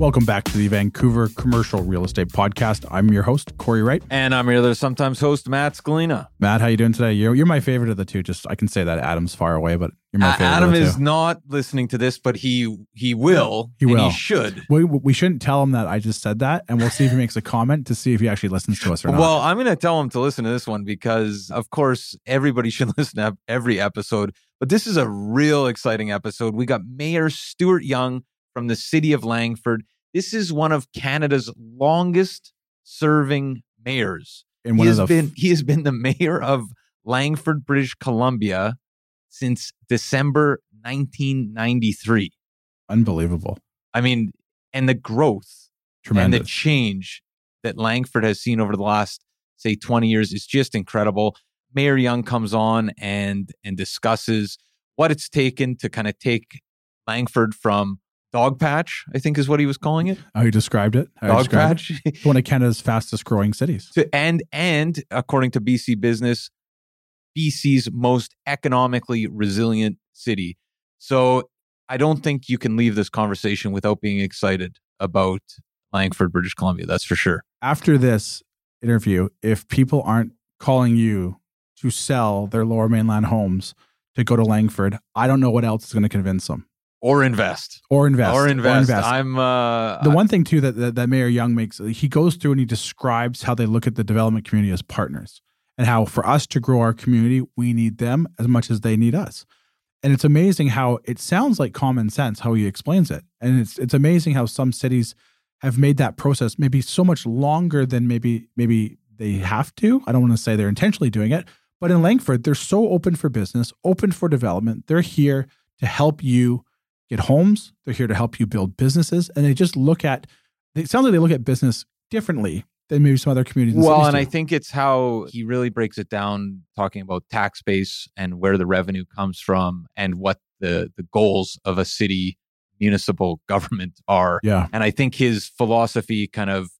Welcome back to the Vancouver Commercial Real Estate Podcast. I'm your host, Corey Wright. And I'm your other sometimes host, Matt Scalina. Matt, how you doing today? You're, you're my favorite of the two. Just I can say that Adam's far away, but you're my favorite. Adam of the is not listening to this, but he he will. He and will. he should. We, we shouldn't tell him that I just said that, and we'll see if he makes a comment to see if he actually listens to us or not. Well, I'm going to tell him to listen to this one because, of course, everybody should listen to every episode. But this is a real exciting episode. We got Mayor Stuart Young from the city of Langford. This is one of Canada's longest serving mayors. and He has been he has been the mayor of Langford, British Columbia since December 1993. unbelievable, I mean, and the growth and the change that Langford has seen over the last, say, 20 years is just incredible. Mayor Young comes on and and discusses what it's taken to kind of take Langford from dog patch, I think is what he was calling it. how you described it. how Dog described patch. it. One of Canada's fastest growing cities. to and and according to BC Business, BC's most economically resilient city. So I don't think you can leave this conversation without being excited about Langford, British Columbia. That's for sure. After this interview, if people aren't calling you to sell their lower mainland homes to go to Langford, I don't know what else is going to convince them. Or invest. Or invest. Or invest. I'm uh the one thing too that, that that Mayor Young makes, he goes through and he describes how they look at the development community as partners, and how for us to grow our community, we need them as much as they need us. And it's amazing how it sounds like common sense how he explains it, and it's it's amazing how some cities have made that process maybe so much longer than maybe maybe they have to. I don't want to say they're intentionally doing it, but in Langford, they're so open for business, open for development. They're here to help you get homes. They're here to help you build businesses, and they just look at. It sounds like they look at business differently than maybe some other communities. well, and I think it's how he really breaks it down, talking about tax base and where the revenue comes from and what the the goals of a city municipal government are. yeah, And I think his philosophy kind of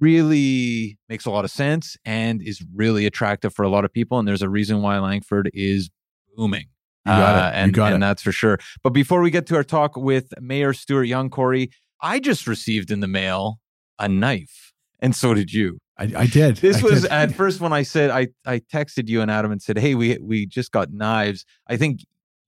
really makes a lot of sense and is really attractive for a lot of people. And there's a reason why Langford is booming. You got it. Uh, You and, got and it. that's for sure. But before we get to our talk with Mayor Stuart Young, Corey, I just received in the mail a knife. And so did you. I, I did. This I was did. at first when I said I I texted you and Adam and said, "Hey, we we just got knives." I think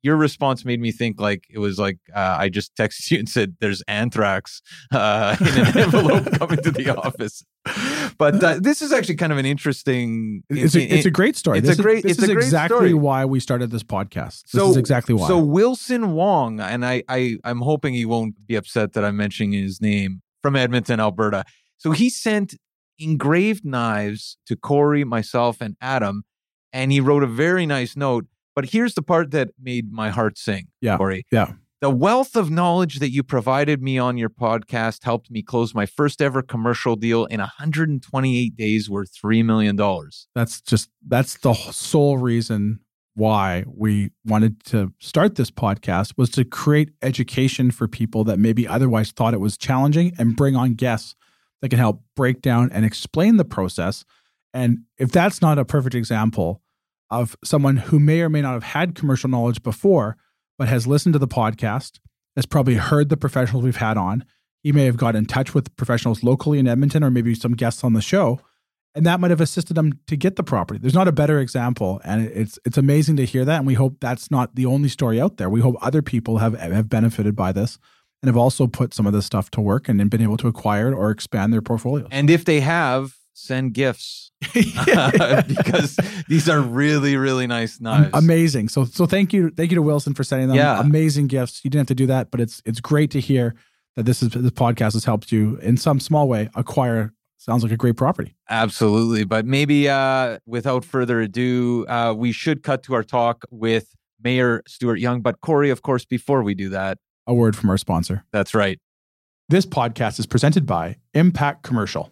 your response made me think like it was like uh, I just texted you and said, "There's anthrax uh, in an envelope coming to the office." But uh, this is actually kind of an interesting. It's a, it's a great story. it's this a great- Is, this it's is a great exactly story. why we started this podcast. This So- is exactly why. So Wilson Wong, and I, I I'm hoping he won't be upset that I'm mentioning his name from Edmonton, Alberta. So he sent engraved knives to Corey, myself, and Adam, and he wrote a very nice note. But here's the part that made my heart sing, Yeah. Corey. Yeah. The wealth of knowledge that you provided me on your podcast helped me close my first ever commercial deal in 128 days worth $3 million. that's just that's the sole reason why we wanted to start this podcast was to create education for people that maybe otherwise thought it was challenging and bring on guests that can help break down and explain the process and if that's not a perfect example of someone who may or may not have had commercial knowledge before but has listened to the podcast has probably heard the professionals we've had on he may have got in touch with professionals locally in edmonton or maybe some guests on the show and that might have assisted them to get the property. There's not a better example, and it's it's amazing to hear that. And we hope that's not the only story out there. We hope other people have have benefited by this and have also put some of this stuff to work and been able to acquire or expand their portfolios. And if they have, send gifts because these are really, really nice knives. amazing. So so thank you thank you to Wilson for sending them. Yeah. Amazing gifts. You didn't have to do that, but it's it's great to hear that this is this podcast has helped you in some small way acquire sounds like a great property. Absolutely. But maybe uh, without further ado, uh, we should cut to our talk with Mayor Stuart Young. But Corey, of course, before we do that, a word from our sponsor. That's right. This podcast is presented by Impact Commercial.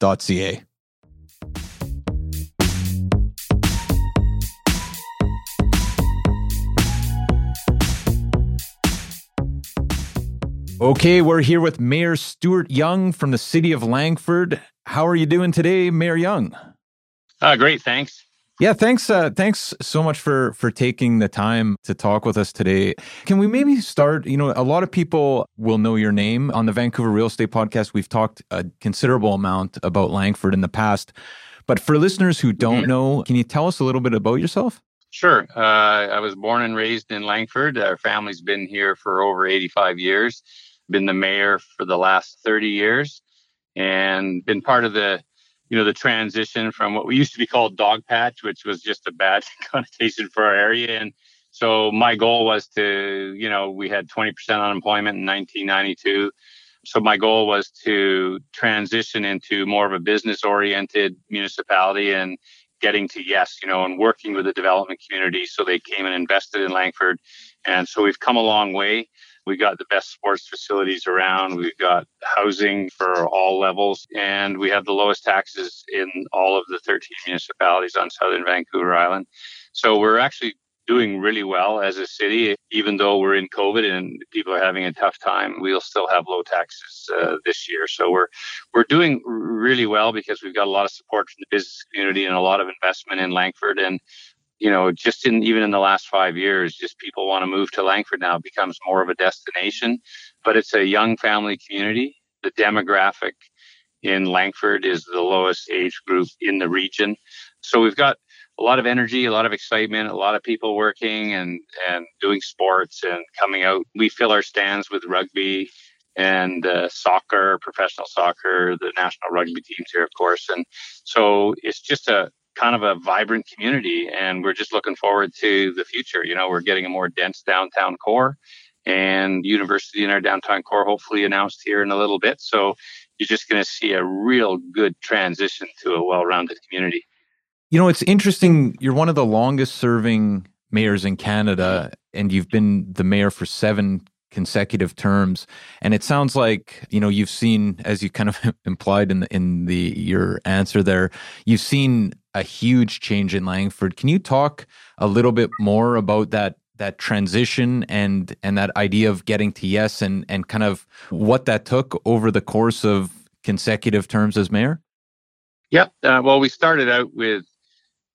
ca. Okay, we're here with Mayor Stuart Young from the city of Langford. How are you doing today, Mayor Young? Uh, great, thanks. Yeah, thanks. Uh, thanks so much for for taking the time to talk with us today. Can we maybe start? You know, a lot of people will know your name on the Vancouver Real Estate Podcast. We've talked a considerable amount about Langford in the past, but for listeners who don't mm-hmm. know, can you tell us a little bit about yourself? Sure. Uh, I was born and raised in Langford. Our family's been here for over 85 years. Been the mayor for the last 30 years, and been part of the you know, the transition from what we used to be called dog patch, which was just a bad connotation for our area. And so my goal was to, you know, we had 20% unemployment in 1992. So my goal was to transition into more of a business oriented municipality and getting to yes, you know, and working with the development community. So they came and invested in Langford. And so we've come a long way. We got the best sports facilities around. We've got housing for all levels, and we have the lowest taxes in all of the 13 municipalities on southern Vancouver Island. So we're actually doing really well as a city, even though we're in COVID and people are having a tough time. We'll still have low taxes uh, this year, so we're we're doing really well because we've got a lot of support from the business community and a lot of investment in Langford. And you know, just in even in the last five years, just people want to move to Langford now. It becomes more of a destination, but it's a young family community. The demographic in Langford is the lowest age group in the region. So we've got a lot of energy, a lot of excitement, a lot of people working and, and doing sports and coming out. We fill our stands with rugby and uh, soccer, professional soccer, the national rugby teams here, of course. And so it's just a, kind of a vibrant community and we're just looking forward to the future. You know we're getting a more dense downtown core and university in our downtown core hopefully announced here in a little bit. So you're just going to see a real good transition to a well-rounded community. You know it's interesting you're one of the longest serving mayors in canada and you've been the mayor for seven consecutive terms. And it sounds like you know you've seen as you kind of implied in the in the your answer there you've seen a huge change in Langford can you talk a little bit more about that that transition and and that idea of getting to yes and and kind of what that took over the course of consecutive terms as mayor yep uh, well we started out with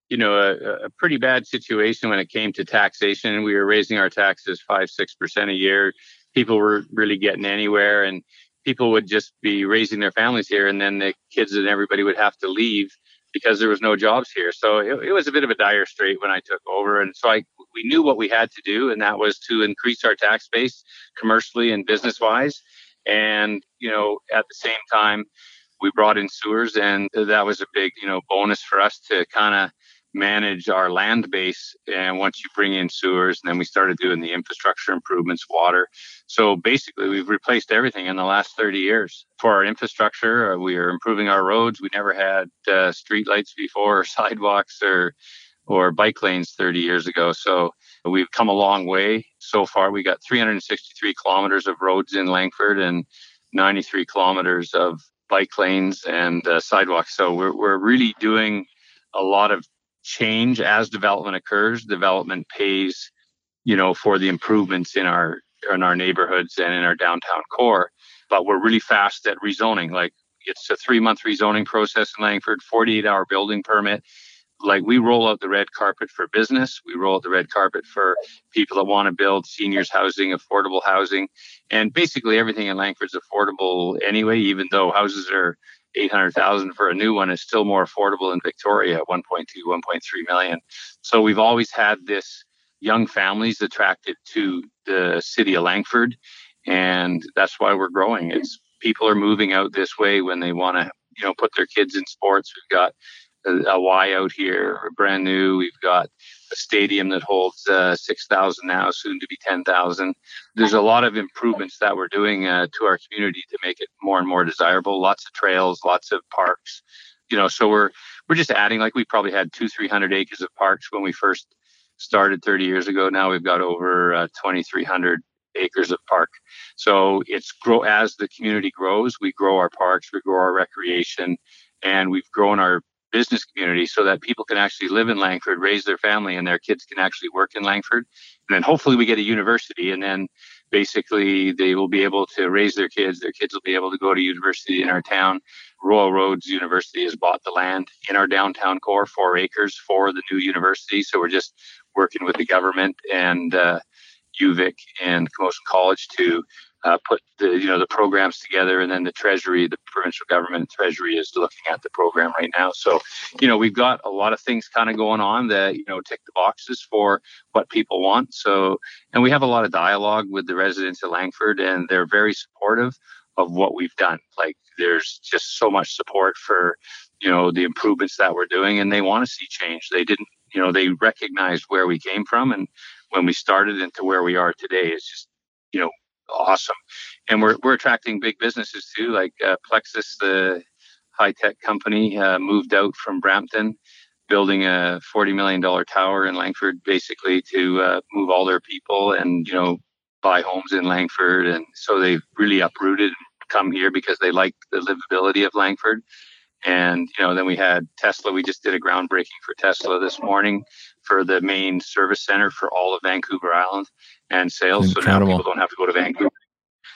you know a, a, pretty bad situation when it came to taxation. We were raising our taxes five six percent a year. People were really getting anywhere, and people would just be raising their families here, and then the kids and everybody would have to leave because there was no jobs here. So it, it was a bit of a dire strait when I took over, and so I we knew what we had to do, and that was to increase our tax base commercially and business wise, and you know at the same time we brought in sewers and that was a big you know bonus for us to kind of manage our land base and once you bring in sewers and then we started doing the infrastructure improvements water. So basically we've replaced everything in the last 30 years. For our infrastructure uh, we are improving our roads. We never had uh, street lights before or sidewalks or or bike lanes 30 years ago. So we've come a long way. So far we got 363 kilometers of roads in langford and 93 kilometers of bike lanes and uh, sidewalks. So we're, we're really doing a lot of change as development occurs. Development pays, you know, for the improvements in our in our neighborhoods and in our downtown core. But we're really fast at rezoning. Like it's a three month rezoning process in Langford, 48 hour building permit. like we roll out the red carpet for business. We roll out the red carpet for people that want to build seniors housing, affordable housing, and basically everything in Langford's affordable anyway. Even though houses are 800,000 for a new one, is still more affordable in Victoria at 1.2, 1.3 million. So we've always had this young families attracted to the city of Langford, and that's why we're growing. It's people are moving out this way when they want to, you know, put their kids in sports. We've got a Y out here, brand new. We've got a stadium that holds uh, 6,000 now, soon to be 10,000. There's a lot of improvements that we're doing uh, to our community to make it more and more desirable. Lots of trails, lots of parks. You know, so we're we're just adding. Like we probably had two, three hundred acres of parks when we first started 30 years ago. Now we've got over uh, 2,300 acres of park. So it's grow as the community grows, we grow our parks, we grow our recreation, and we've grown our business community so that people can actually live in Langford, raise their family, and their kids can actually work in Langford. And then hopefully we get a university, and then basically they will be able to raise their kids. Their kids will be able to go to university in our town. Royal Roads University has bought the land in our downtown core, four acres for the new university. So we're just working with the government and uh, UVic and Camosun College to uh, put the you know the programs together, and then the Treasury, the provincial government Treasury is looking at the program right now. So, you know, we've got a lot of things kind of going on that you know tick the boxes for what people want. So, and we have a lot of dialogue with the residents of Langford, and they're very supportive of what we've done. Like, there's just so much support for you know the improvements that we're doing, and they want to see change. They didn't, you know, they recognized where we came from and when we started into where we are today. It's just you know awesome. And we're, we're attracting big businesses too, like uh, Plexus, the high tech company, uh, moved out from Brampton, building a $40 million tower in Langford, basically to uh, move all their people and, you know, buy homes in Langford. And so they really uprooted and come here because they like the livability of Langford. And, you know, then we had Tesla. We just did a groundbreaking for Tesla this morning for the main service center for all of Vancouver Island and sales. Incredible. So now people don't have to go to Vancouver.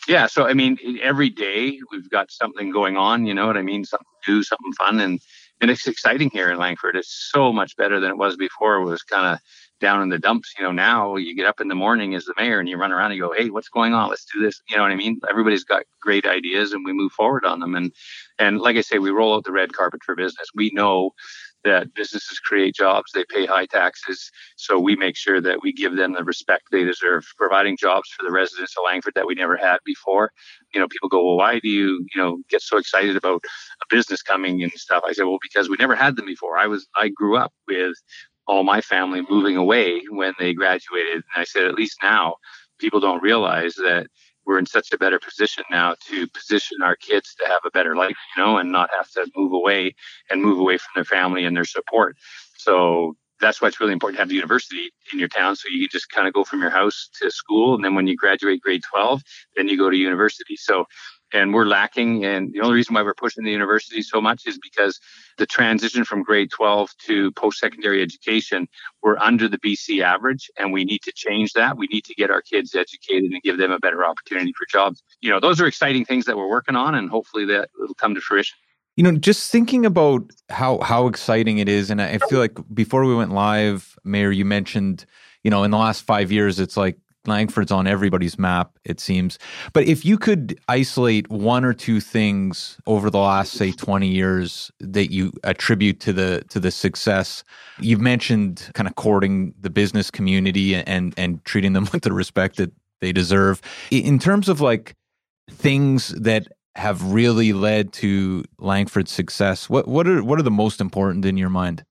Yeah. So, I mean, every day we've got something going on, you know what I mean? Something new, something fun. And, and it's exciting here in Langford. It's so much better than it was before. It was kind of down in the dumps. You know, now you get up in the morning as the mayor and you run around and you go, Hey, what's going on? Let's do this. You know what I mean? Everybody's got great ideas and we move forward on them. And, and like I say, we roll out the red carpet for business. We know that businesses create jobs, they pay high taxes. So we make sure that we give them the respect they deserve, providing jobs for the residents of Langford that we never had before. You know, people go, well, why do you, you know, get so excited about a business coming and stuff? I said, well, because we never had them before. I was, I grew up with all my family moving away when they graduated. And I said, at least now people don't realize that we're in such a better position now to position our kids to have a better life, you know, and not have to move away and move away from their family and their support. So that's why it's really important to have the university in your town so you just kind of go from your house to school and then when you graduate grade 12 then you go to university so and we're lacking. And the only reason why we're pushing the university so much is because the transition from grade 12 to post secondary education, we're under the BC average, and we need to change that. We need to get our kids educated and give them a better opportunity for jobs. You know, those are exciting things that we're working on, and hopefully that will come to fruition. You know, just thinking about how how exciting it is, and I feel like before we went live, Mayor, you mentioned, you know, in the last five years, it's like Langford's on everybody's map, it seems. But if you could isolate one or two things over the last, say, 20 years that you attribute to the to the success, you've mentioned kind of courting the business community and and treating them with the respect that they deserve. In terms of like things that have really led to Langford's success, what what are what are the most important in your mind?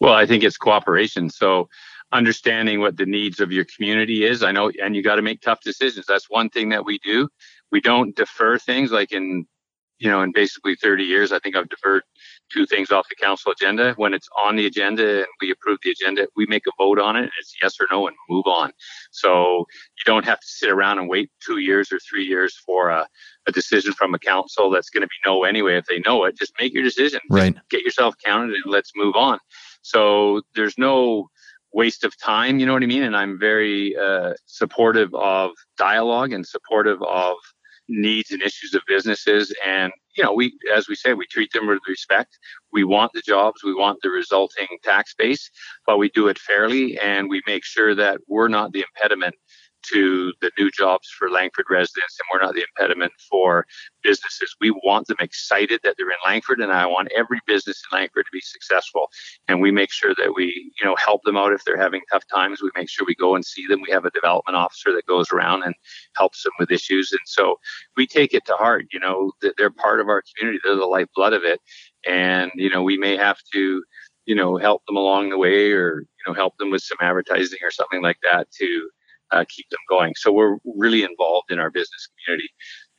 Well, I think it's cooperation. So understanding what the needs of your community is. I know, and you got to make tough decisions. That's one thing that we do. We don't defer things like in, you know, in basically 30 years, I think I've deferred two things off the council agenda. When it's on the agenda and we approve the agenda, we make a vote on it. It's yes or no and move on. So you don't have to sit around and wait two years or three years for a, a decision from a council that's going to be no anyway. If they know it, just make your decision. Right. Just get yourself counted and let's move on. So there's no, waste of time. You know what I mean? And I'm very uh, supportive of dialogue and supportive of needs and issues of businesses. And, you know, we, as we say, we treat them with respect. We want the jobs, we want the resulting tax base, but we do it fairly and we make sure that we're not the impediment to the new jobs for Langford residents, and we're not the impediment for businesses. We want them excited that they're in Langford, and I want every business in Langford to be successful. And we make sure that we, you know, help them out if they're having tough times. We make sure we go and see them. We have a development officer that goes around and helps them with issues, and so we take it to heart. You know, they're part of our community. They're the lifeblood of it, and you know, we may have to you know help them along the way or you know help them with some advertising or something like that to uh, keep them going. So we're really involved in our business community.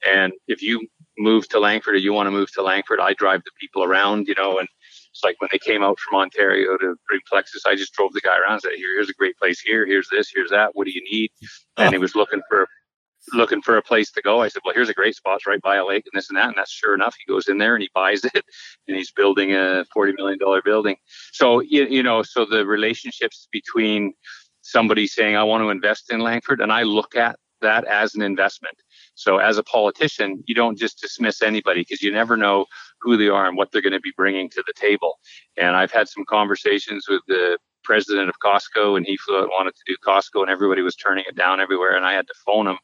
And if you move to Langford or you want to move to Langford, I drive the people around, you know, and it's like when they came out from Ontario to bring Plexus, I just drove the guy around and said, Here, here's a great place here, here's this, here's that. What do you need? And he was looking for looking for a place to go. I said, Well, here's a great spot, it's right by a lake and this and that. And that's sure enough, he goes in there and he buys it and he's building a forty million dollar building. So you, you know, so the relationships between somebody saying, I want to invest in Langford, and I look at that as an investment. So, as a politician, you don't just dismiss anybody because you never know who they are and what they're going to be bringing to the table. And I've had some conversations with the president of Costco, and he flew out wanted to do Costco, and everybody was turning it down everywhere. And I had to phone him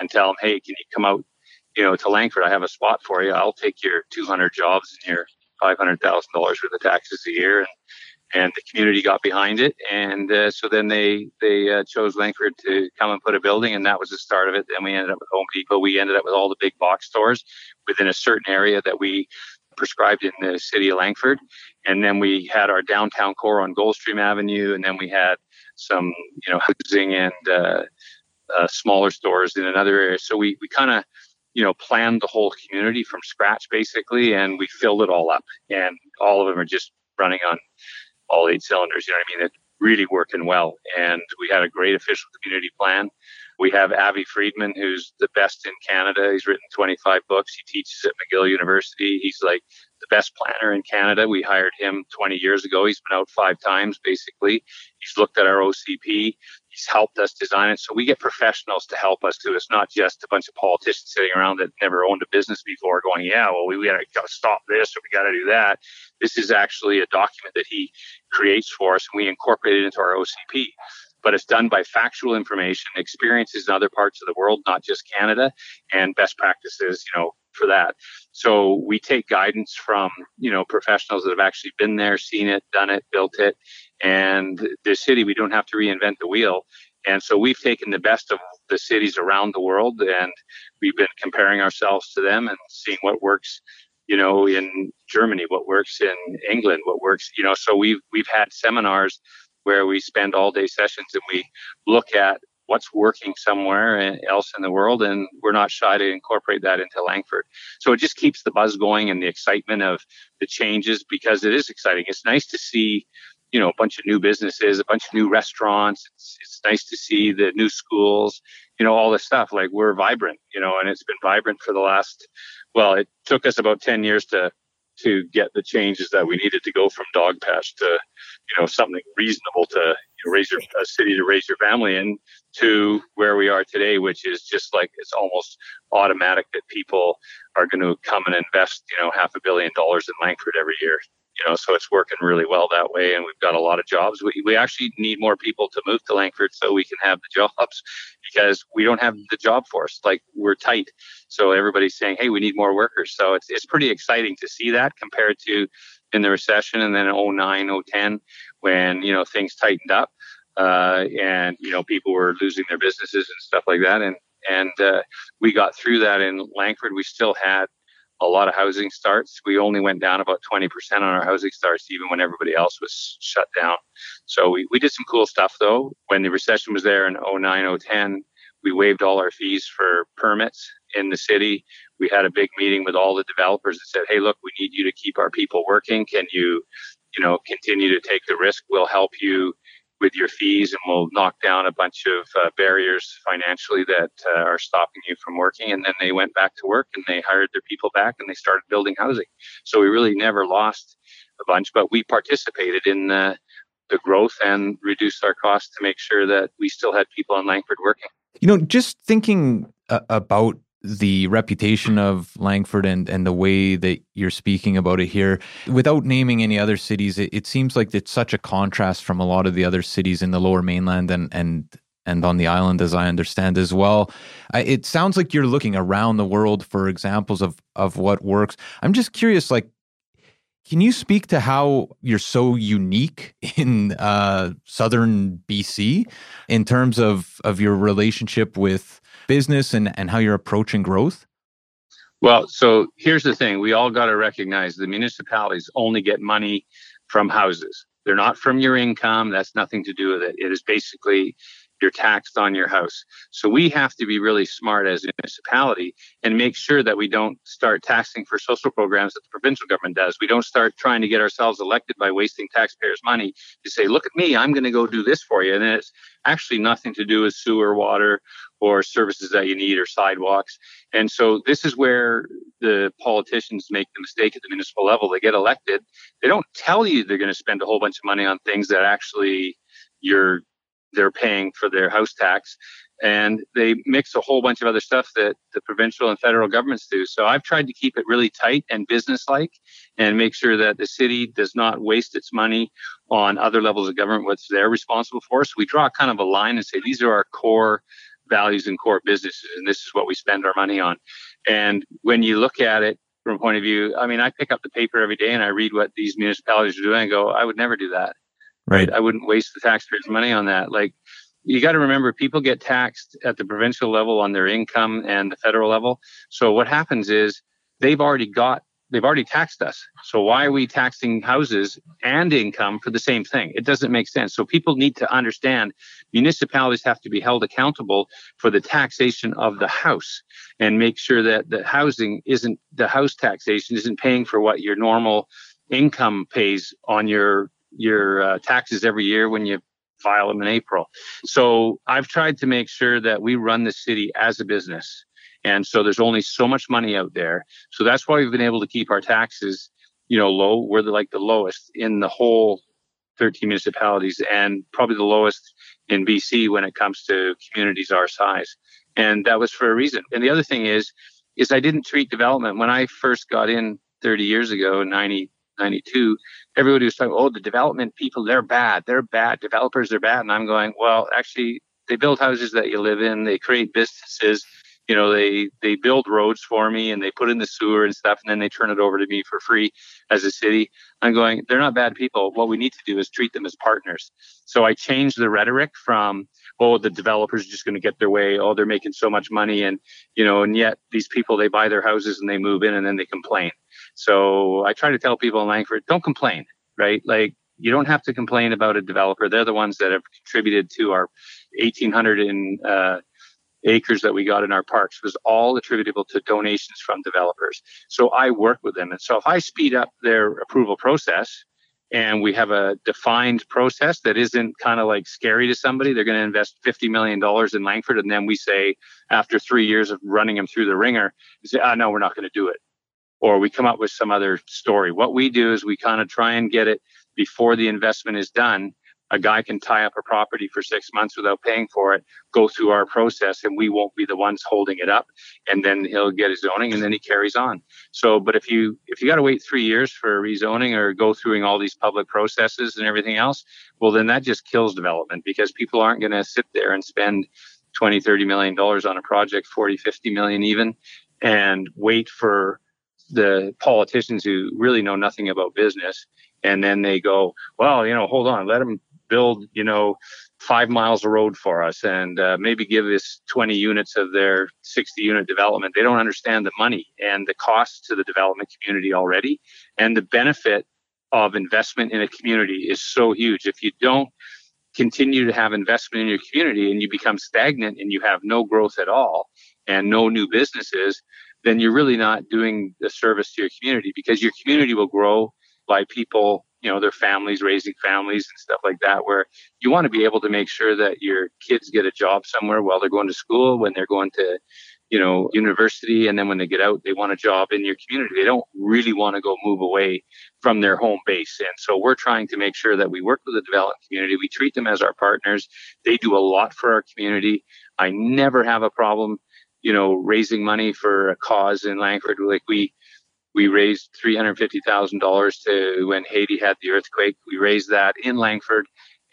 and tell him, "Hey, can you come out, you know, to Langford? I have a spot for you. I'll take your 200 jobs and your $500,000 worth of taxes a year, and and the community got behind it. And uh, so then they they uh, chose Langford to come and put a building, and that was the start of it. Then we ended up with Home Depot. We ended up with all the big box stores within a certain area that we prescribed in the city of Langford. And then we had our downtown core on Goldstream Avenue, and then we had some you know housing and uh, uh smaller stores in another area. So we we kind of you know, planned the whole community from scratch basically, and we filled it all up. And all of them are just running on all eight cylinders. You know what I mean? It's really working well. And we had a great official community plan. We have Avi Friedman, who's the best in Canada. He's written 25 books. He teaches at McGill University. He's like the best planner in Canada. We hired him 20 years ago. He's been out five times, basically. He's looked at our OCP. He's helped us design it. So we get professionals to help us do. It's not just a bunch of politicians sitting around that never owned a business before going, yeah, well, we, we got to stop this or we got to do that. This is actually a document that he creates for us and we incorporate it into our OCP but it's done by factual information, experiences in other parts of the world, not just Canada, and best practices, you know, for that. So we take guidance from, you know, professionals that have actually been there, seen it, done it, built it. And the city, we don't have to reinvent the wheel. And so we've taken the best of the cities around the world and we've been comparing ourselves to them and seeing what works, you know, in Germany, what works in England, what works, you know, so we've we've had seminars where we spend all day sessions and we look at what's working somewhere else in the world and we're not shy to incorporate that into langford. So it just keeps the buzz going and the excitement of the changes because it is exciting. It's nice to see you know a bunch of new businesses a bunch of new restaurants. It's, it's nice to see the new schools you know all this stuff. Like we're vibrant you know and it's been vibrant for the last well it took us about 10 years to to get the changes that we needed to go from dog patch to you know something reasonable to you know, raise your a city to raise your family in to where we are today which is just like it's almost automatic that people are going to come and invest you know half a billion dollars in langford every year you know, so it's working really well that way. And we've got a lot of jobs. We, we actually need more people to move to Langford so we can have the jobs because we don't have the job force. Like we're tight. So everybody's saying, hey, we need more workers. So it's, it's pretty exciting to see that compared to in the recession and then 09, 010 when, you know, things tightened up. Uh, and, you know, people were losing their businesses and stuff like that. And, and uh, we got through that in Langford. We still had a lot of housing starts. We only went down about 20% on our housing starts, even when everybody else was shut down. So we, we did some cool stuff though. When the recession was there in 09, 010, we waived all our fees for permits in the city. We had a big meeting with all the developers and said, Hey, look, we need you to keep our people working. Can you, you know, continue to take the risk? We'll help you with your fees and we'll knock down a bunch of uh, barriers financially that uh, are stopping you from working. And then they went back to work and they hired their people back and they started building housing. So we really never lost a bunch, but we participated in the, the growth and reduced our costs to make sure that we still had people in Langford working. You know, just thinking uh, about the reputation of Langford and, and the way that you're speaking about it here. Without naming any other cities, it, it seems like it's such a contrast from a lot of the other cities in the lower mainland and, and and on the island, as I understand as well. it sounds like you're looking around the world for examples of of what works. I'm just curious, like, can you speak to how you're so unique in uh, southern BC in terms of of your relationship with business and, and how you're approaching growth? Well, so here's the thing we all got to recognize the municipalities only get money from houses. They're not from your income. That's nothing to do with it. It is basically you're taxed on your house. So we have to be really smart as a municipality and make sure that we don't start taxing for social programs that the provincial government does. We don't start trying to get ourselves elected by wasting taxpayers' money to say, look at me, I'm going to go do this for you. And it's actually nothing to do with sewer, water, or services that you need or sidewalks. And so this is where the politicians make the mistake at the municipal level. They get elected. They don't tell you they're going to spend a whole bunch of money on things that actually you're they're paying for their house tax. And they mix a whole bunch of other stuff that the provincial and federal governments do. So I've tried to keep it really tight and businesslike and make sure that the city does not waste its money on other levels of government, which they're responsible for. So we draw kind of a line and say these are our core values and core businesses, and this is what we spend our money on. And when you look at it from a point of view, I mean, I pick up the paper every day and I read what these municipalities are doing and go, I would never do that. Right. I wouldn't waste the taxpayers' money on that. Like, you got to remember, people get taxed at the provincial level on their income and the federal level. So what happens is they've already got they've already taxed us. So why are we taxing houses and income for the same thing? It doesn't make sense. So people need to understand municipalities have to be held accountable for the taxation of the house and make sure that the housing isn't the house taxation isn't paying for what your normal income pays on your your uh, taxes every year when you file them in April. So I've tried to make sure that we run the city as a business. And so there's only so much money out there. So that's why we've been able to keep our taxes, you know, low. We're the, like the lowest in the whole 13 municipalities and probably the lowest in BC when it comes to communities our size. And that was for a reason. And the other thing is, is I didn't treat development when I first got in 30 years ago, 90, 92, everybody was talking, oh, the development people, they're bad. They're bad. Developers are bad. And I'm going, well, actually, they build houses that you live in. They create businesses. You know, they they build roads for me and they put in the sewer and stuff, and then they turn it over to me for free as a city. I'm going, they're not bad people. What we need to do is treat them as partners. So I changed the rhetoric from, oh, the developers are just going to get their way. Oh, they're making so much money, and you know, and yet these people they buy their houses and they move in and then they complain. So I try to tell people in Langford, don't complain, right? Like you don't have to complain about a developer. They're the ones that have contributed to our 1,800 in, uh, acres that we got in our parks was all attributable to donations from developers. So I work with them. And so if I speed up their approval process and we have a defined process that isn't kind of like scary to somebody, they're going to invest $50 million in Langford. And then we say, after three years of running them through the ringer, say, oh, no, we're not going to do it or we come up with some other story. What we do is we kind of try and get it before the investment is done. A guy can tie up a property for six months without paying for it, go through our process, and we won't be the ones holding it up. And then he'll get his zoning, and then he carries on. So, but if you if you got to wait three years for rezoning or go through all these public processes and everything else, well, then that just kills development because people aren't going to sit there and spend 20 30 million dollars on a project 40 50 million even and wait for the politicians who really know nothing about business. And then they go well you know hold on let them build you know five miles of road for us and uh, maybe give us 20 units of their 60 unit development. They don't understand the money and the cost to the development community already. And the benefit of investment in a community is so huge. If you don't continue to have investment in your community and you become stagnant and you have no growth at all and no new businesses then you're really not doing the service to your community because your community will grow by people, you know, their families raising families and stuff like that, where you want to be able to make sure that your kids get a job somewhere while they're going to school, when they're going to, you know, university, and then when they get out, they want a job in your community. They don't really want to go move away from their home base. And so we're trying to make sure that we work with the development community. We treat them as our partners. They do a lot for our community. I never have a problem you know, raising money for a cause in Langford. Like we we raised three hundred fifty thousand dollars to when Haiti had the earthquake. We raised that in Langford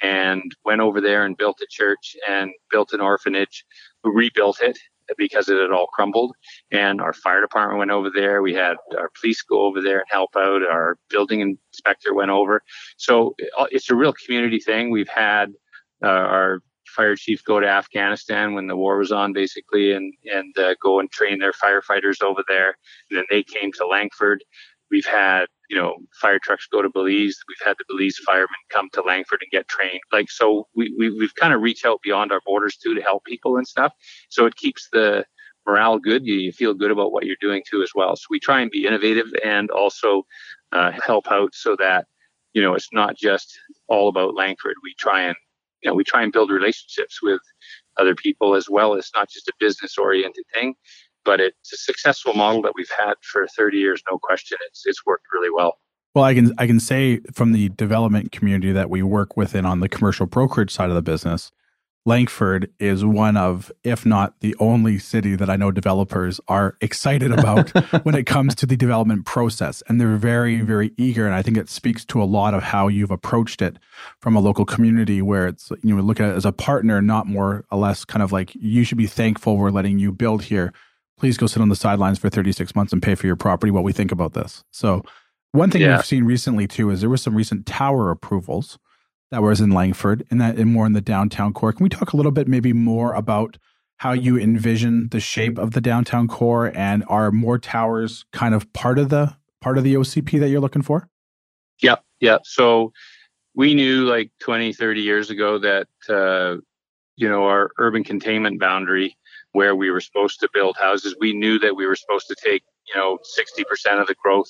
and went over there and built a church and built an orphanage. We rebuilt it because it had all crumbled. And our fire department went over there. We had our police go over there and help out. Our building inspector went over. So uh, it's a real community thing. We've had uh, our fire chief go to Afghanistan when the war was on, basically, and and uh, go and train their firefighters over there. And then they came to Langford. We've had you know fire trucks go to Belize. We've had the Belize firemen come to Langford and get trained. Like so, we, we we've kind of reached out beyond our borders too to help people and stuff. So it keeps the morale good. You, you feel good about what you're doing too as well. So we try and be innovative and also uh, help out so that you know it's not just all about Langford. We try and you know we try and build relationships with other people as well. It's not just a business oriented thing but it's a successful model that we've had for 30 years, no question. It's it's worked really well. Well, I can I can say from the development community that we work within on the commercial brokerage side of the business, Langford is one of, if not the only city that I know developers are excited about when it comes to the development process. And they're very, very eager. And I think it speaks to a lot of how you've approached it from a local community where it's, you know, look at it as a partner, not more or less kind of like you should be thankful we're letting you build here please go sit on the sidelines for 36 months and pay for your property while we think about this. So, one thing yeah. we've seen recently too is there was some recent tower approvals that was in Langford and that in more in the downtown core. Can we talk a little bit maybe more about how you envision the shape of the downtown core and are more towers kind of part of the part of the OCP that you're looking for? Yeah, yeah. So we knew like 20, 30 years ago that uh, you know our urban containment boundary where we were supposed to build houses. We knew that we were supposed to take, you know, 60% of the growth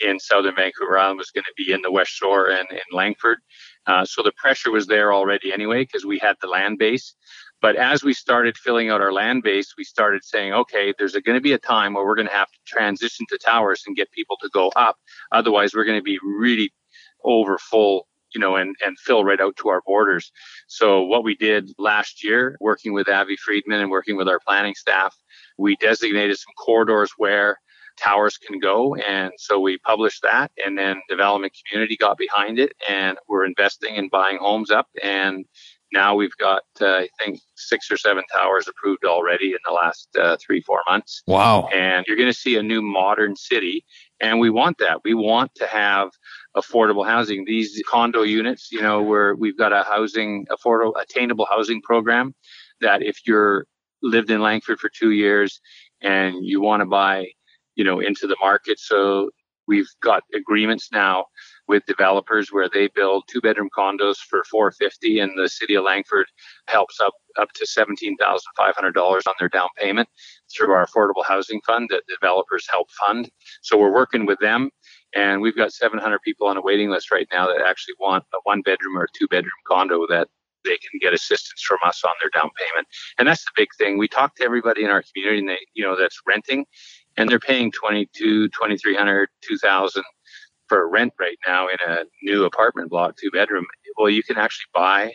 in southern Vancouver Island was going to be in the West Shore and in Langford. Uh, so the pressure was there already anyway because we had the land base. But as we started filling out our land base, we started saying, okay, there's going to be a time where we're going to have to transition to towers and get people to go up. Otherwise, we're going to be really over full you know, and, and fill right out to our borders. So what we did last year, working with Avi Friedman and working with our planning staff, we designated some corridors where towers can go. And so we published that and then development community got behind it and we're investing in buying homes up. And now we've got, uh, I think, six or seven towers approved already in the last uh, three, four months. Wow. And you're going to see a new modern city. And we want that. We want to have affordable housing. These condo units, you know, where we've got a housing, affordable, attainable housing program that if you're lived in Langford for two years and you want to buy, you know, into the market. So we've got agreements now with developers where they build two bedroom condos for 450 and the city of Langford helps up up to $17,500 on their down payment through our affordable housing fund that developers help fund. So we're working with them and we've got 700 people on a waiting list right now that actually want a one bedroom or two bedroom condo that they can get assistance from us on their down payment. And that's the big thing. We talk to everybody in our community and they, you know, that's renting and they're paying 22, 2300, 2000 for rent right now in a new apartment block, two bedroom. Well, you can actually buy,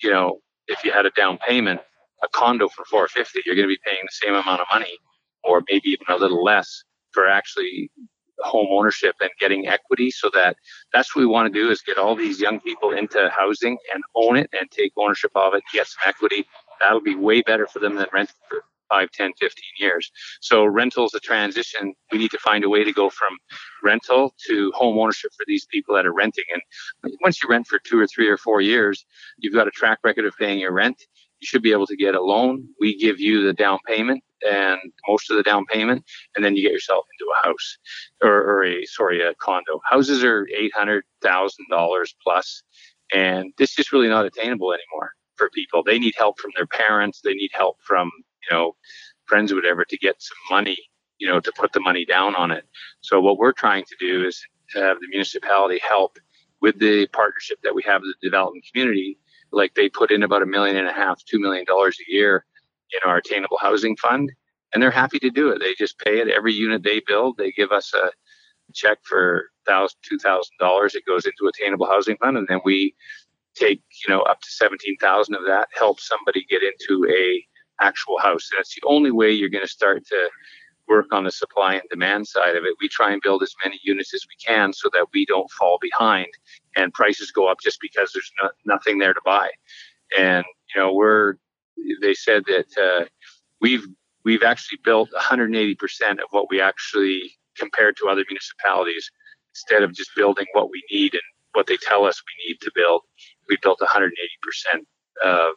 you know, if you had a down payment, a condo for 450, you're going to be paying the same amount of money or maybe even a little less for actually home ownership and getting equity so that that's what we want to do is get all these young people into housing and own it and take ownership of it get some equity that'll be way better for them than rent for 5 10 15 years so rental's a transition we need to find a way to go from rental to home ownership for these people that are renting and once you rent for two or three or four years you've got a track record of paying your rent you should be able to get a loan we give you the down payment and most of the down payment, and then you get yourself into a house or, or a sorry a condo. Houses are eight hundred thousand dollars plus, and this is really not attainable anymore for people. They need help from their parents. They need help from you know friends or whatever to get some money, you know, to put the money down on it. So what we're trying to do is have the municipality help with the partnership that we have with the development community. Like they put in about a million and a half, two million dollars a year in our attainable housing fund and they're happy to do it they just pay it every unit they build they give us a check for thousand two thousand dollars it goes into attainable housing fund and then we take you know up to 17,000 of that help somebody get into a actual house. That's the only way you're going to start to work on the supply and demand side of it. We try and build as many units as we can so that we don't fall behind and prices go up just because there's no, nothing there to buy. And you know, we're they said that uh, we've we've actually built 180% of what we actually compared to other municipalities instead of just building what we need and what they tell us we need to build we built 180% of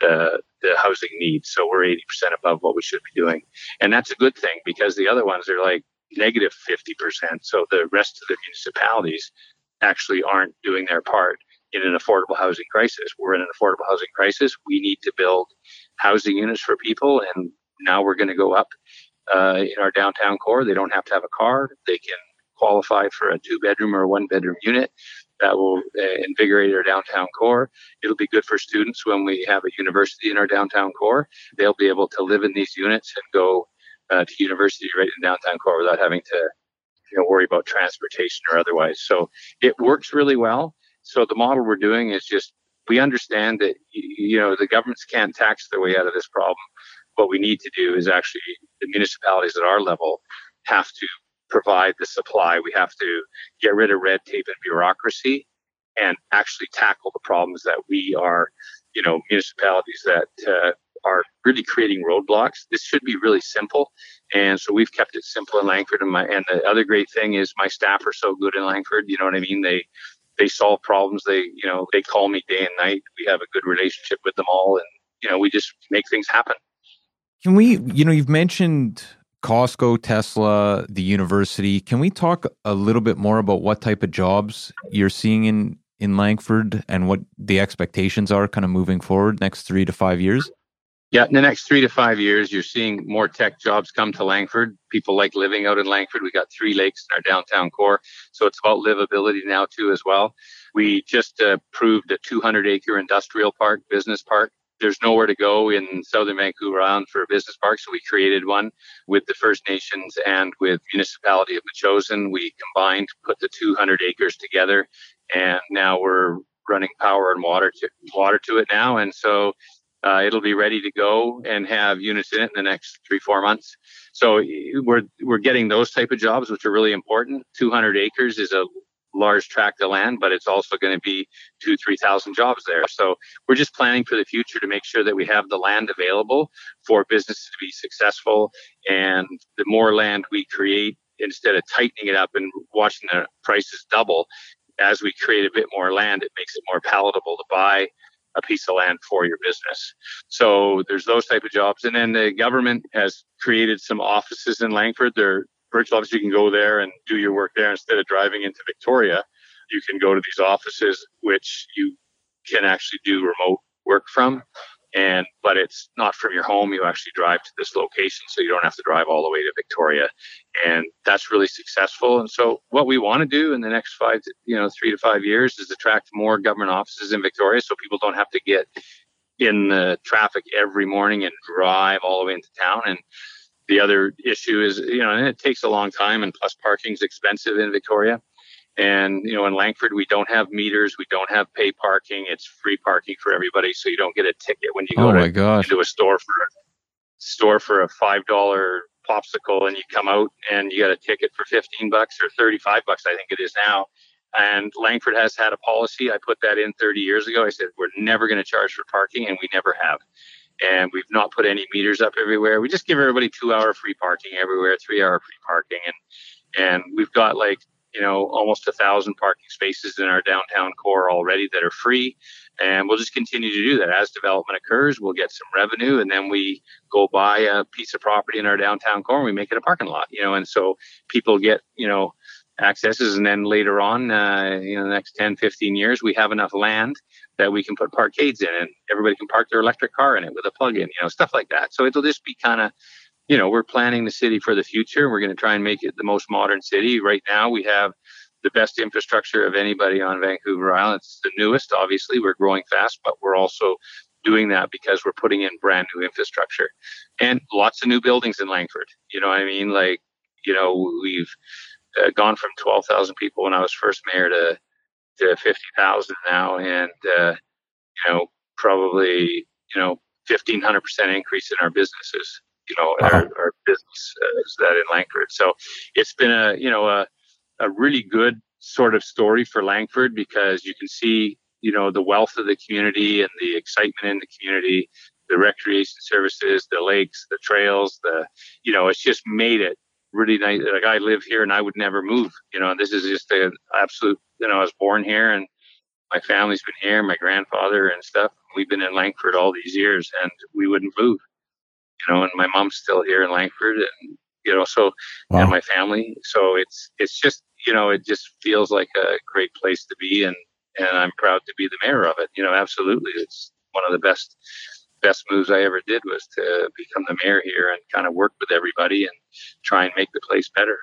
the, the housing needs. So we're 80% above what we should be doing. And that's a good thing because the other ones are like negative 50%. So the rest of the municipalities actually aren't doing their part in an affordable housing crisis. We're in an affordable housing crisis. We need to build housing units for people. And now we're going to go up uh, in our downtown core. They don't have to have a car. They can qualify for a two bedroom or one bedroom unit that will uh, invigorate our downtown core. It'll be good for students when we have a university in our downtown core. They'll be able to live in these units and go uh, to university right in downtown core without having to you know, worry about transportation or otherwise. So it works really well. So the model we're doing is just we understand that you know the governments can't tax their way out of this problem. What we need to do is actually the municipalities at our level have to provide the supply. We have to get rid of red tape and bureaucracy and actually tackle the problems that we are, you know, municipalities that uh, are really creating roadblocks. This should be really simple. And so we've kept it simple in Langford. And, my, and the other great thing is my staff are so good in Langford. You know what I mean? They, they solve problems. They, you know, they call me day and night. We have a good relationship with them all. And, you know, we just make things happen. Can we, you know, you've mentioned Costco, Tesla, the university. Can we talk a little bit more about what type of jobs you're seeing in in Langford and what the expectations are kind of moving forward next 3 to 5 years? Yeah, in the next 3 to 5 years you're seeing more tech jobs come to Langford. People like living out in Langford. We got 3 lakes in our downtown core, so it's about livability now too as well. We just uh, approved a 200 acre industrial park, business park there's nowhere to go in southern Vancouver Island for a business park, so we created one with the First Nations and with municipality of Metchosin. We combined, put the 200 acres together, and now we're running power and water to water to it now, and so uh, it'll be ready to go and have units in it in the next three four months. So we're we're getting those type of jobs, which are really important. 200 acres is a large tract of land, but it's also going to be two, 3,000 jobs there. So we're just planning for the future to make sure that we have the land available for businesses to be successful. And the more land we create, instead of tightening it up and watching the prices double, as we create a bit more land, it makes it more palatable to buy a piece of land for your business. So there's those type of jobs. And then the government has created some offices in Langford. They're virtual office, you can go there and do your work there instead of driving into Victoria. You can go to these offices, which you can actually do remote work from. And, but it's not from your home. You actually drive to this location, so you don't have to drive all the way to Victoria. And that's really successful. And so, what we want to do in the next five, to, you know, three to five years is attract more government offices in Victoria so people don't have to get in the traffic every morning and drive all the way into town. And the other issue is, you know, and it takes a long time, and plus parking's expensive in Victoria. And you know, in Langford, we don't have meters, we don't have pay parking. It's free parking for everybody, so you don't get a ticket when you go oh my to, into a store for a store for a five dollar popsicle, and you come out and you got a ticket for fifteen bucks or thirty five bucks, I think it is now. And Langford has had a policy. I put that in 30 years ago. I said we're never going to charge for parking, and we never have and we've not put any meters up everywhere. We just give everybody two hour free parking everywhere, three hour free parking, and and we've got like you know almost a thousand parking spaces in our downtown core already that are free, and we'll just continue to do that as development occurs. We'll get some revenue, and then we go buy a piece of property in our downtown core and we make it a parking lot, you know, and so people get you know accesses and then later on uh, the next 10 15 years we have enough land that we can put parkades in and everybody can park their electric car in it with a plug-in you know stuff like that. So it'll just be kind of you know we're planning the city for the future. We're going to try and make it the most modern city. Right now we have the best infrastructure of anybody on vancouver island. It's the newest obviously. We're growing fast but we're also doing that because we're putting in brand new infrastructure and lots of new buildings in langford. You know what i mean? Like you know we've uh, gone from 12,000 people when I was first mayor to to 50,000 now, and uh, you know probably you know 1500% increase in our businesses, you know, wow. our, our business uh, is that in Langford. So it's been a, you know, a, a really good sort of story for Langford because you can see, you know, the wealth of the community and the excitement in the community, the recreation services, the lakes, the trails, the, you know, it's just made it really nice. Like I live here and I would never move, you know, this is just an absolute, you know, I was born here and my family's been here, my grandfather and stuff. We've been in Langford all these years and we wouldn't move, you know, and my mom's still here in Langford and, you know, so, wow. and my family. So it's, it's just, you know, it just feels like a great place to be. And, and I'm proud to be the mayor of it. You know, absolutely. It's one of the best, best moves I ever did was to become the mayor here and kind of work with everybody and try and make the place better.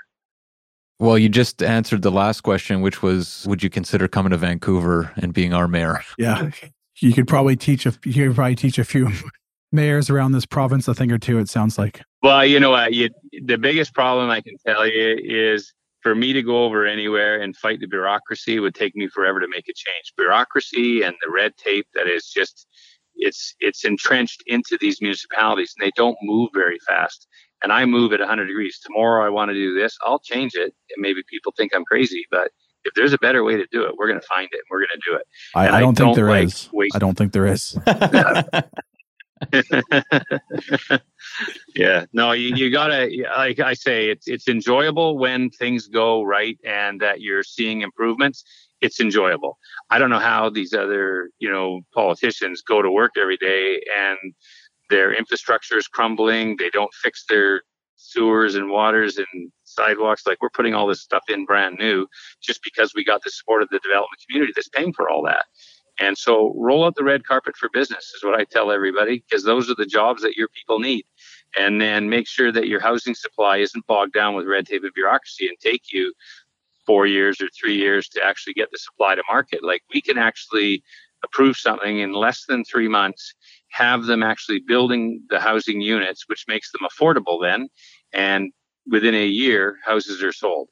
Well, you just answered the last question, which was, would you consider coming to Vancouver and being our mayor? Yeah, you could probably teach a you could probably teach a few mayors around this province a thing or two. It sounds like. Well, you know what? You, the biggest problem I can tell you is for me to go over anywhere and fight the bureaucracy would take me forever to make a change. Bureaucracy and the red tape that is just it's it's entrenched into these municipalities and they don't move very fast and I move at 100 degrees. Tomorrow I want to do this, I'll change it. And maybe people think I'm crazy, but if there's a better way to do it, we're going to find it. And we're going to do it. I, I, don't think there like is. I don't think there is. yeah, no, you, you gotta, like I say, it's, it's enjoyable when things go right and that you're seeing improvements. It's enjoyable. I don't know how these other, you know, politicians go to work every day and their infrastructure is crumbling. They don't fix their sewers and waters and sidewalks. Like we're putting all this stuff in brand new just because we got the support of the development community that's paying for all that. And so roll out the red carpet for business is what I tell everybody because those are the jobs that your people need. And then make sure that your housing supply isn't bogged down with red tape and bureaucracy and take you four years or three years to actually get the supply to market. Like we can actually approve something in less than three months, have them actually building the housing units, which makes them affordable then. And within a year, houses are sold.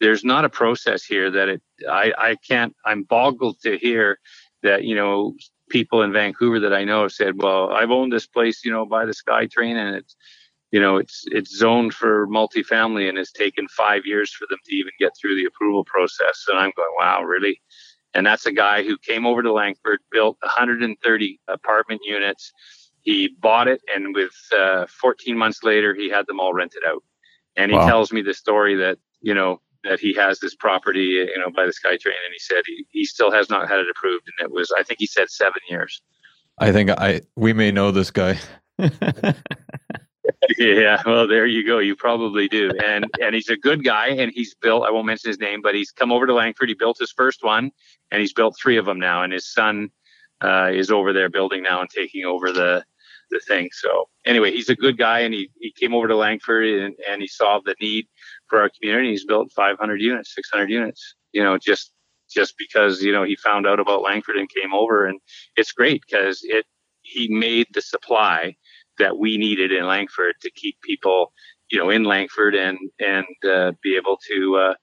There's not a process here that it, I, I can't, I'm boggled to hear that, you know, people in Vancouver that I know have said, well, I've owned this place, you know, by the SkyTrain and it's, you know, it's it's zoned for multifamily and it's taken five years for them to even get through the approval process. And I'm going, wow, really? And that's a guy who came over to Langford, built 130 apartment units. He bought it, and with uh, 14 months later, he had them all rented out. And he wow. tells me the story that you know that he has this property, you know, by the SkyTrain, and he said he, he still has not had it approved, and it was I think he said seven years. I think I we may know this guy. yeah, well, there you go. You probably do. And and he's a good guy, and he's built. I won't mention his name, but he's come over to Langford. He built his first one, and he's built three of them now. And his son uh, is over there building now and taking over the the thing. So anyway, he's a good guy, and he he came over to Langford and and he saw the need for our community. He's built 500 units, 600 units. You know, just just because you know he found out about Langford and came over, and it's great because it he made the supply that we needed in Langford to keep people, you know, in Langford and and uh, be able to, uh,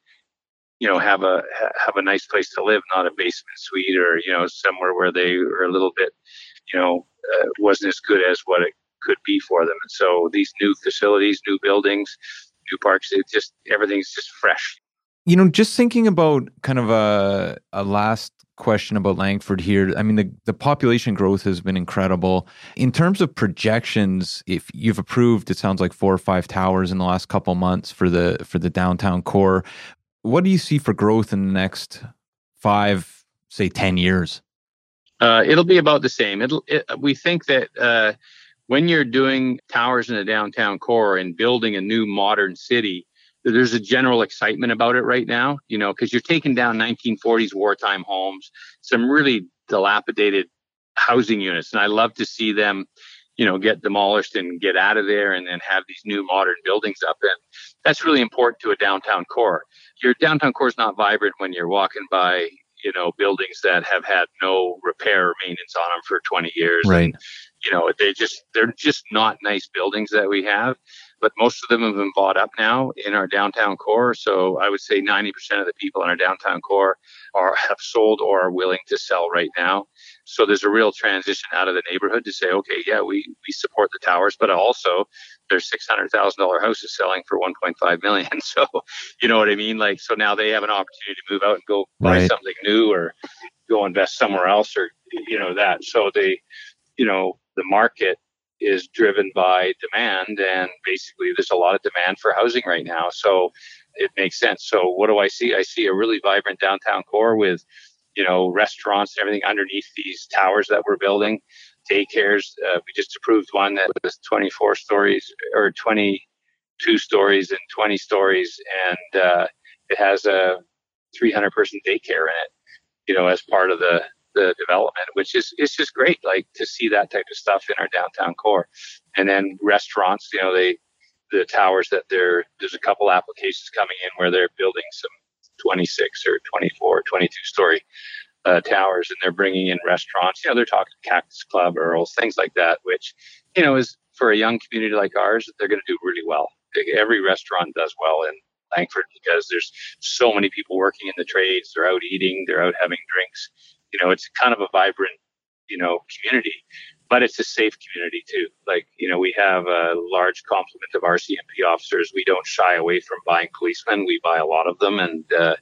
you know, have a have a nice place to live, not a basement suite or you know somewhere where they are a little bit, you know, uh, wasn't as good as what it could be for them. And so these new facilities, new buildings, new parks, it just everything's just fresh. You know, just thinking about kind of a a last question about Langford here. I mean, the, the population growth has been incredible. In terms of projections, if you've approved, it sounds like four or five towers in the last couple months for the for the downtown core. What do you see for growth in the next five, say, ten years? Uh, it'll be about the same. It'll. It, we think that uh, when you're doing towers in the downtown core and building a new modern city, there's a general excitement about it right now, you know, because you're taking down 1940s wartime homes, some really dilapidated housing units. And I love to see them, you know, get demolished and get out of there and then have these new modern buildings up. And that's really important to a downtown core. Your downtown core is not vibrant when you're walking by, you know, buildings that have had no repair or maintenance on them for 20 years. Right. And, you know, they just, they're just not nice buildings that we have but most of them have been bought up now in our downtown core. So I would say 90% of the people in our downtown core are have sold or are willing to sell right now. So there's a real transition out of the neighborhood to say, okay, yeah, we, we support the towers, but also there's six hundred thousand dollar houses selling for one point five million. So you know what I mean? Like so now they have an opportunity to move out and go buy Right. something new or go invest somewhere else or you know that. So they you know, the market is driven by demand and basically there's a lot of demand for housing right now. So it makes sense. So what do I see? I see a really vibrant downtown core with, you know, restaurants and everything underneath these towers that we're building. Daycares. Uh, we just approved one that was 24 stories or 22 stories and 20 stories, and uh, it has a 300 person daycare in it. You know, as part of the the development, which is it's just great, like to see that type of stuff in our downtown core. And then restaurants, you know, they the towers that they're there's a couple applications coming in where they're building some 26 or 24, 22 story uh, towers, and they're bringing in restaurants. You know, they're talking Cactus Club, Earls, things like that, which you know is for a young community like ours, they're going to do really well. Every restaurant does well in Langford because there's so many people working in the trades. They're out eating, they're out having drinks. You know, it's kind of a vibrant, you know, community, but it's a safe community too. Like, you know, we have a large complement of RCMP officers. We don't shy away from buying policemen. We buy a lot of them, and uh,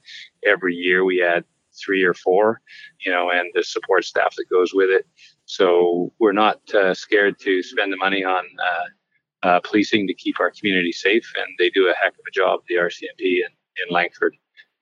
every year we add three or four, you know, and the support staff that goes with it. So we're not uh, scared to spend the money on uh, uh, policing to keep our community safe, and they do a heck of a job, the RCMP in, in Langford.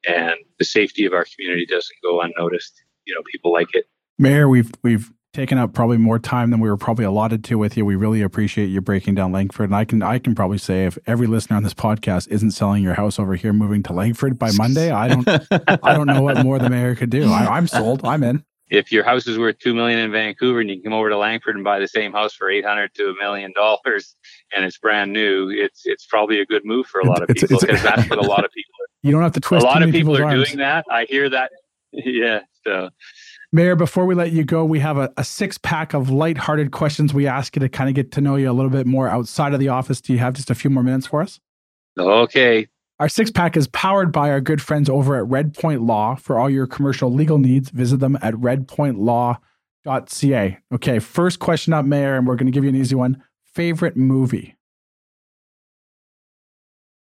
And the safety of our community doesn't go unnoticed. You know, people like it. Mayor, we've we've taken up probably more time than we were probably allotted to with you. We really appreciate you breaking down Langford, and I can I can probably say if every listener on this podcast isn't selling your house over here, moving to Langford by Monday, I don't I don't know what more the mayor could do. I, I'm sold. I'm in. If your house is worth two million in Vancouver and you can come over to Langford and buy the same house for eight hundred to a million dollars and it's brand new, it's it's probably a good move for a lot of It's- people because that's what a lot of people You don't have to twist. a lot of many people are arms. doing that. I hear that. Yeah. So Mayor, before we let you go, we have a, a six pack of lighthearted questions we ask you to kind of get to know you a little bit more outside of the office. Do you have just a few more minutes for us? okay. Our six pack is powered by our good friends over at Red Point Law. For all your commercial legal needs, visit them at redpointlaw.ca. Okay, first question up, Mayor, and we're going to give you an easy one. Favorite movie?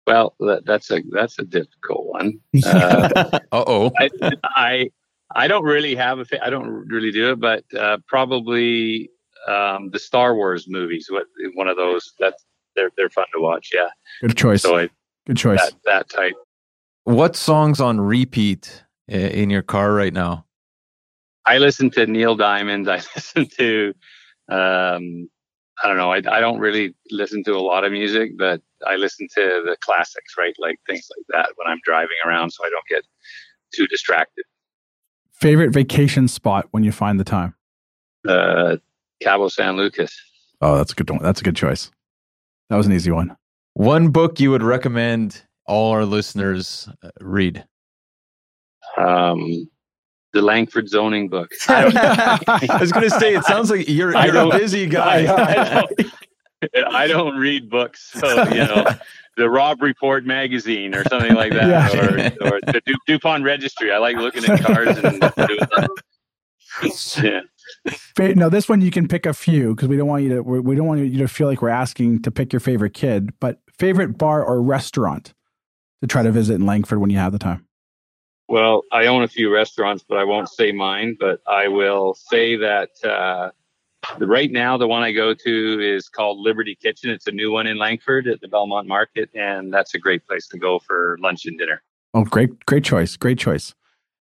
Well, that, that's a that's a difficult one. Uh, uh oh. I, I I don't really have a fa- I don't really do it, but uh, probably um, the Star Wars movies. What one of those? That's they're they're fun to watch. Yeah. Good choice. So I, Good choice. that that type. What songs on repeat in your car right now? I listen to Neil Diamond. I listen to, um, I don't know. I, I don't really listen to a lot of music, but I listen to the classics, right? Like things like that when I'm driving around, so I don't get too distracted. Favorite vacation spot when you find the time? Uh, Cabo San Lucas. Oh, that's a good one. That's a good choice. That was an easy one. One book you would recommend all our listeners uh, read? Um, the Langford zoning book. I was going to say, it sounds like you're, you're a don't- busy guy. I, don't, read books, so you know the Robb Report magazine or something like that, Yeah. or, or the Du- Dupont Registry. I like looking at cars and doing. Yeah. No, this one you can pick a few because we don't want you to. we we don't want you to feel like we're asking to pick your favorite kid, but favorite bar or restaurant to try to visit in Langford when you have the time. Well, I own a few restaurants, but I won't say mine. But I will say that uh, the, right now the one I go to is called Liberty Kitchen. It's a new one in Langford at the Belmont Market, and that's a great place to go for lunch and dinner. Oh, great, great choice, great choice.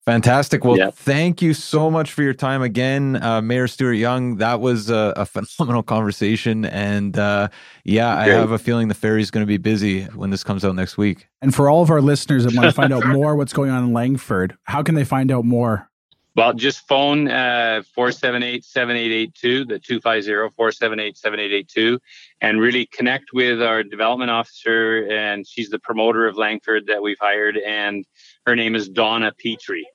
Fantastic. Well, Yeah. thank you so much for your time again, uh, Mayor Stuart Young. That was a, a phenomenal conversation. And uh, yeah, I have a feeling the ferry's going to be busy when this comes out next week. And for all of our listeners that want to find out more what's going on in Langford, how can they find out more? Well, just phone uh, 478-7882, the 250-478-7882, and really connect with our development officer. And she's the promoter of Langford that we've hired, and her name is Donna Petrie.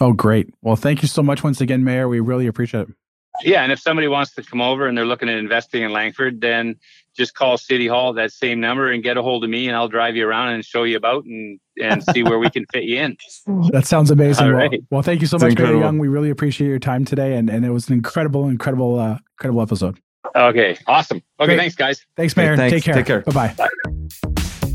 Oh, great. Well, thank you so much once again, Mayor. We really appreciate it. Yeah, and if somebody wants to come over and they're looking at investing in Langford, then just call City Hall that same number and get a hold of me, and I'll drive you around and show you about and and see where we can fit you in. That sounds amazing. All Well, right. well, thank you so It's much, Mayor. Young. We really appreciate your time today, and, and it was an incredible, incredible, uh, incredible episode. Okay, awesome. Okay, Great. thanks, guys. Thanks, Okay, Mayor. thanks. Take care. Take care. Bye bye.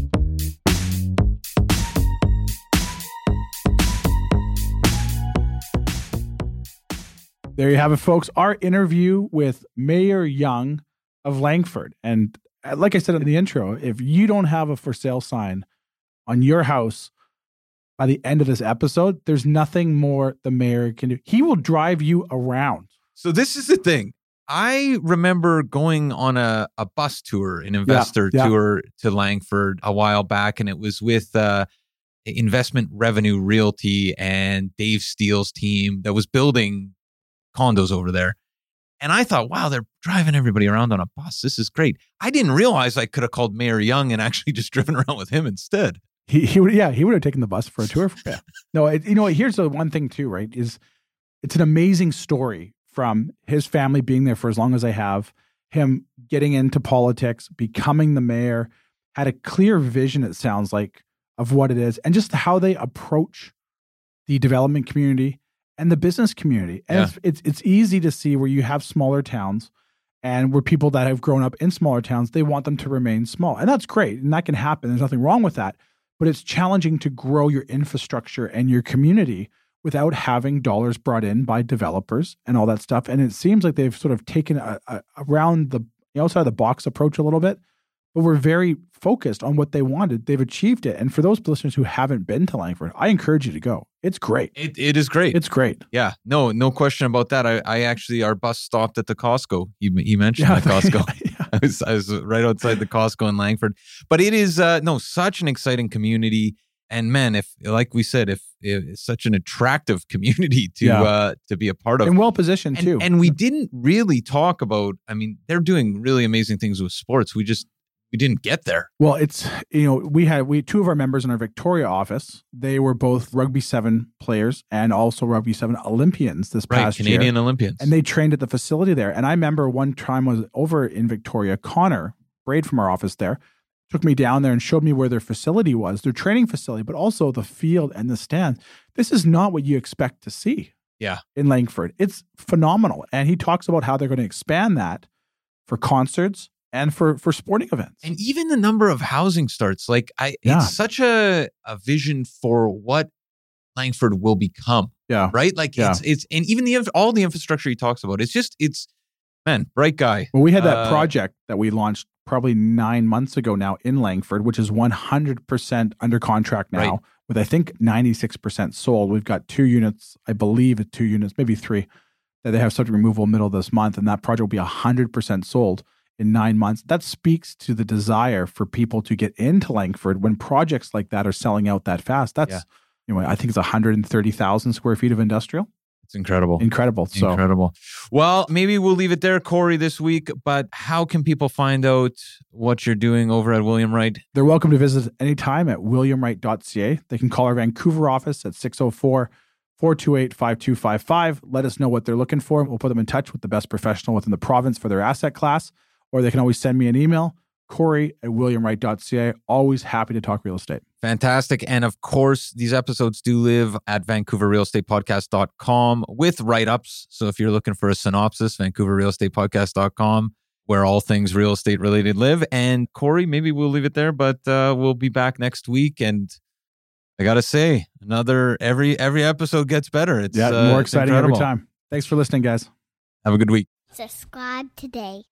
There you have it, folks. Our interview with Mayor Young of Langford. And uh, like I said in the intro, if you don't have a for sale sign on your house by the end of this episode, there's nothing more the mayor can do. He will drive you around. So this is the thing. I remember going on a, a bus tour, an investor yeah. tour to Langford a while back, and it was with uh, Investment Revenue Realty and Dave Steele's team that was building condos over there. And I thought, wow, they're driving everybody around on a bus. This is great. I didn't realize I could have called Mayor Young and actually just driven around with him instead. He, he would, yeah, he would have taken the bus for a tour. Yeah. No, it, you know, here's the one thing too, right? Is it's an amazing story from his family being there for as long as they have, him getting into politics, becoming the mayor, had a clear vision, it sounds like, of what it is, and just how they approach the development community and the business community. And Yeah. it's, it's it's easy to see where you have smaller towns and where people that have grown up in smaller towns, they want them to remain small. And that's great. And that can happen. There's nothing wrong with that. But it's challenging to grow your infrastructure and your community without having dollars brought in by developers and all that stuff. And it seems like they've sort of taken a, a around the outside of the box approach a little bit, but we're very focused on what they wanted. They've achieved it. And for those listeners who haven't been to Langford, I encourage you to go. It's great. It, it is great. It's great. yeah, no, no question about that. I, I actually, our bus stopped at the Costco. You, he mentioned the Costco. yeah. I was I was right outside the Costco in Langford. But it is uh no such an exciting community. And man, if like we said, if, if it's such an attractive community to Yeah. uh to be a part of. And well positioned And, too. and we didn't really talk about. I mean, they're doing really amazing things with sports. We just we didn't get there. Well, it's you know we had we had two of our members in our Victoria office. They were both rugby seven players and also rugby seven Olympians this Right, past Canadian year, Olympians. and they trained at the facility there. And I remember one time I was over in Victoria. Connor Braid from our office there took me down there and showed me where their facility was, their training facility, but also the field and the stands. This is not what you expect to see. Yeah. in Langford, it's phenomenal. And he talks about how they're going to expand that for concerts and for for sporting events. and even the number of housing starts like i Yeah. it's such a a vision for what langford will become yeah. right like Yeah. it's it's and even the all the infrastructure he talks about it's just it's man bright guy Well, we had that Uh, project that we launched probably nine months ago now in Langford, which is 100% under contract now, Right. with I think 96% sold. We've got two units, I believe, two units, maybe three, that they have subject removal middle of this month, and that project will be 100% sold in nine months. That speaks to the desire for people to get into Langford when projects like that are selling out that fast. That's, Yeah. you know, I think it's 130,000 square feet of industrial. it's incredible Incredible. So, incredible well maybe we'll leave it there corey this week but how can people find out what you're doing over at william wright They're welcome to visit anytime at williamwright.ca. They can call our Vancouver office at 604 428 5255. Let us know what they're looking for. We'll put them in touch with the best professional within the province for their asset class. Or they can always send me an email, Corey at williamwright.ca. Always happy to talk real estate. Fantastic. And of course, these episodes do live at vancouverrealestatepodcast.com with write ups. So if you're looking for a synopsis, vancouverrealestatepodcast.com, where all things real estate related live. And Corey, maybe we'll leave it there, but uh, we'll be back next week. And I got to say, another every every episode gets better. It's Yeah, uh, more it's exciting every time. Thanks for listening, guys. Have a good week. Subscribe today.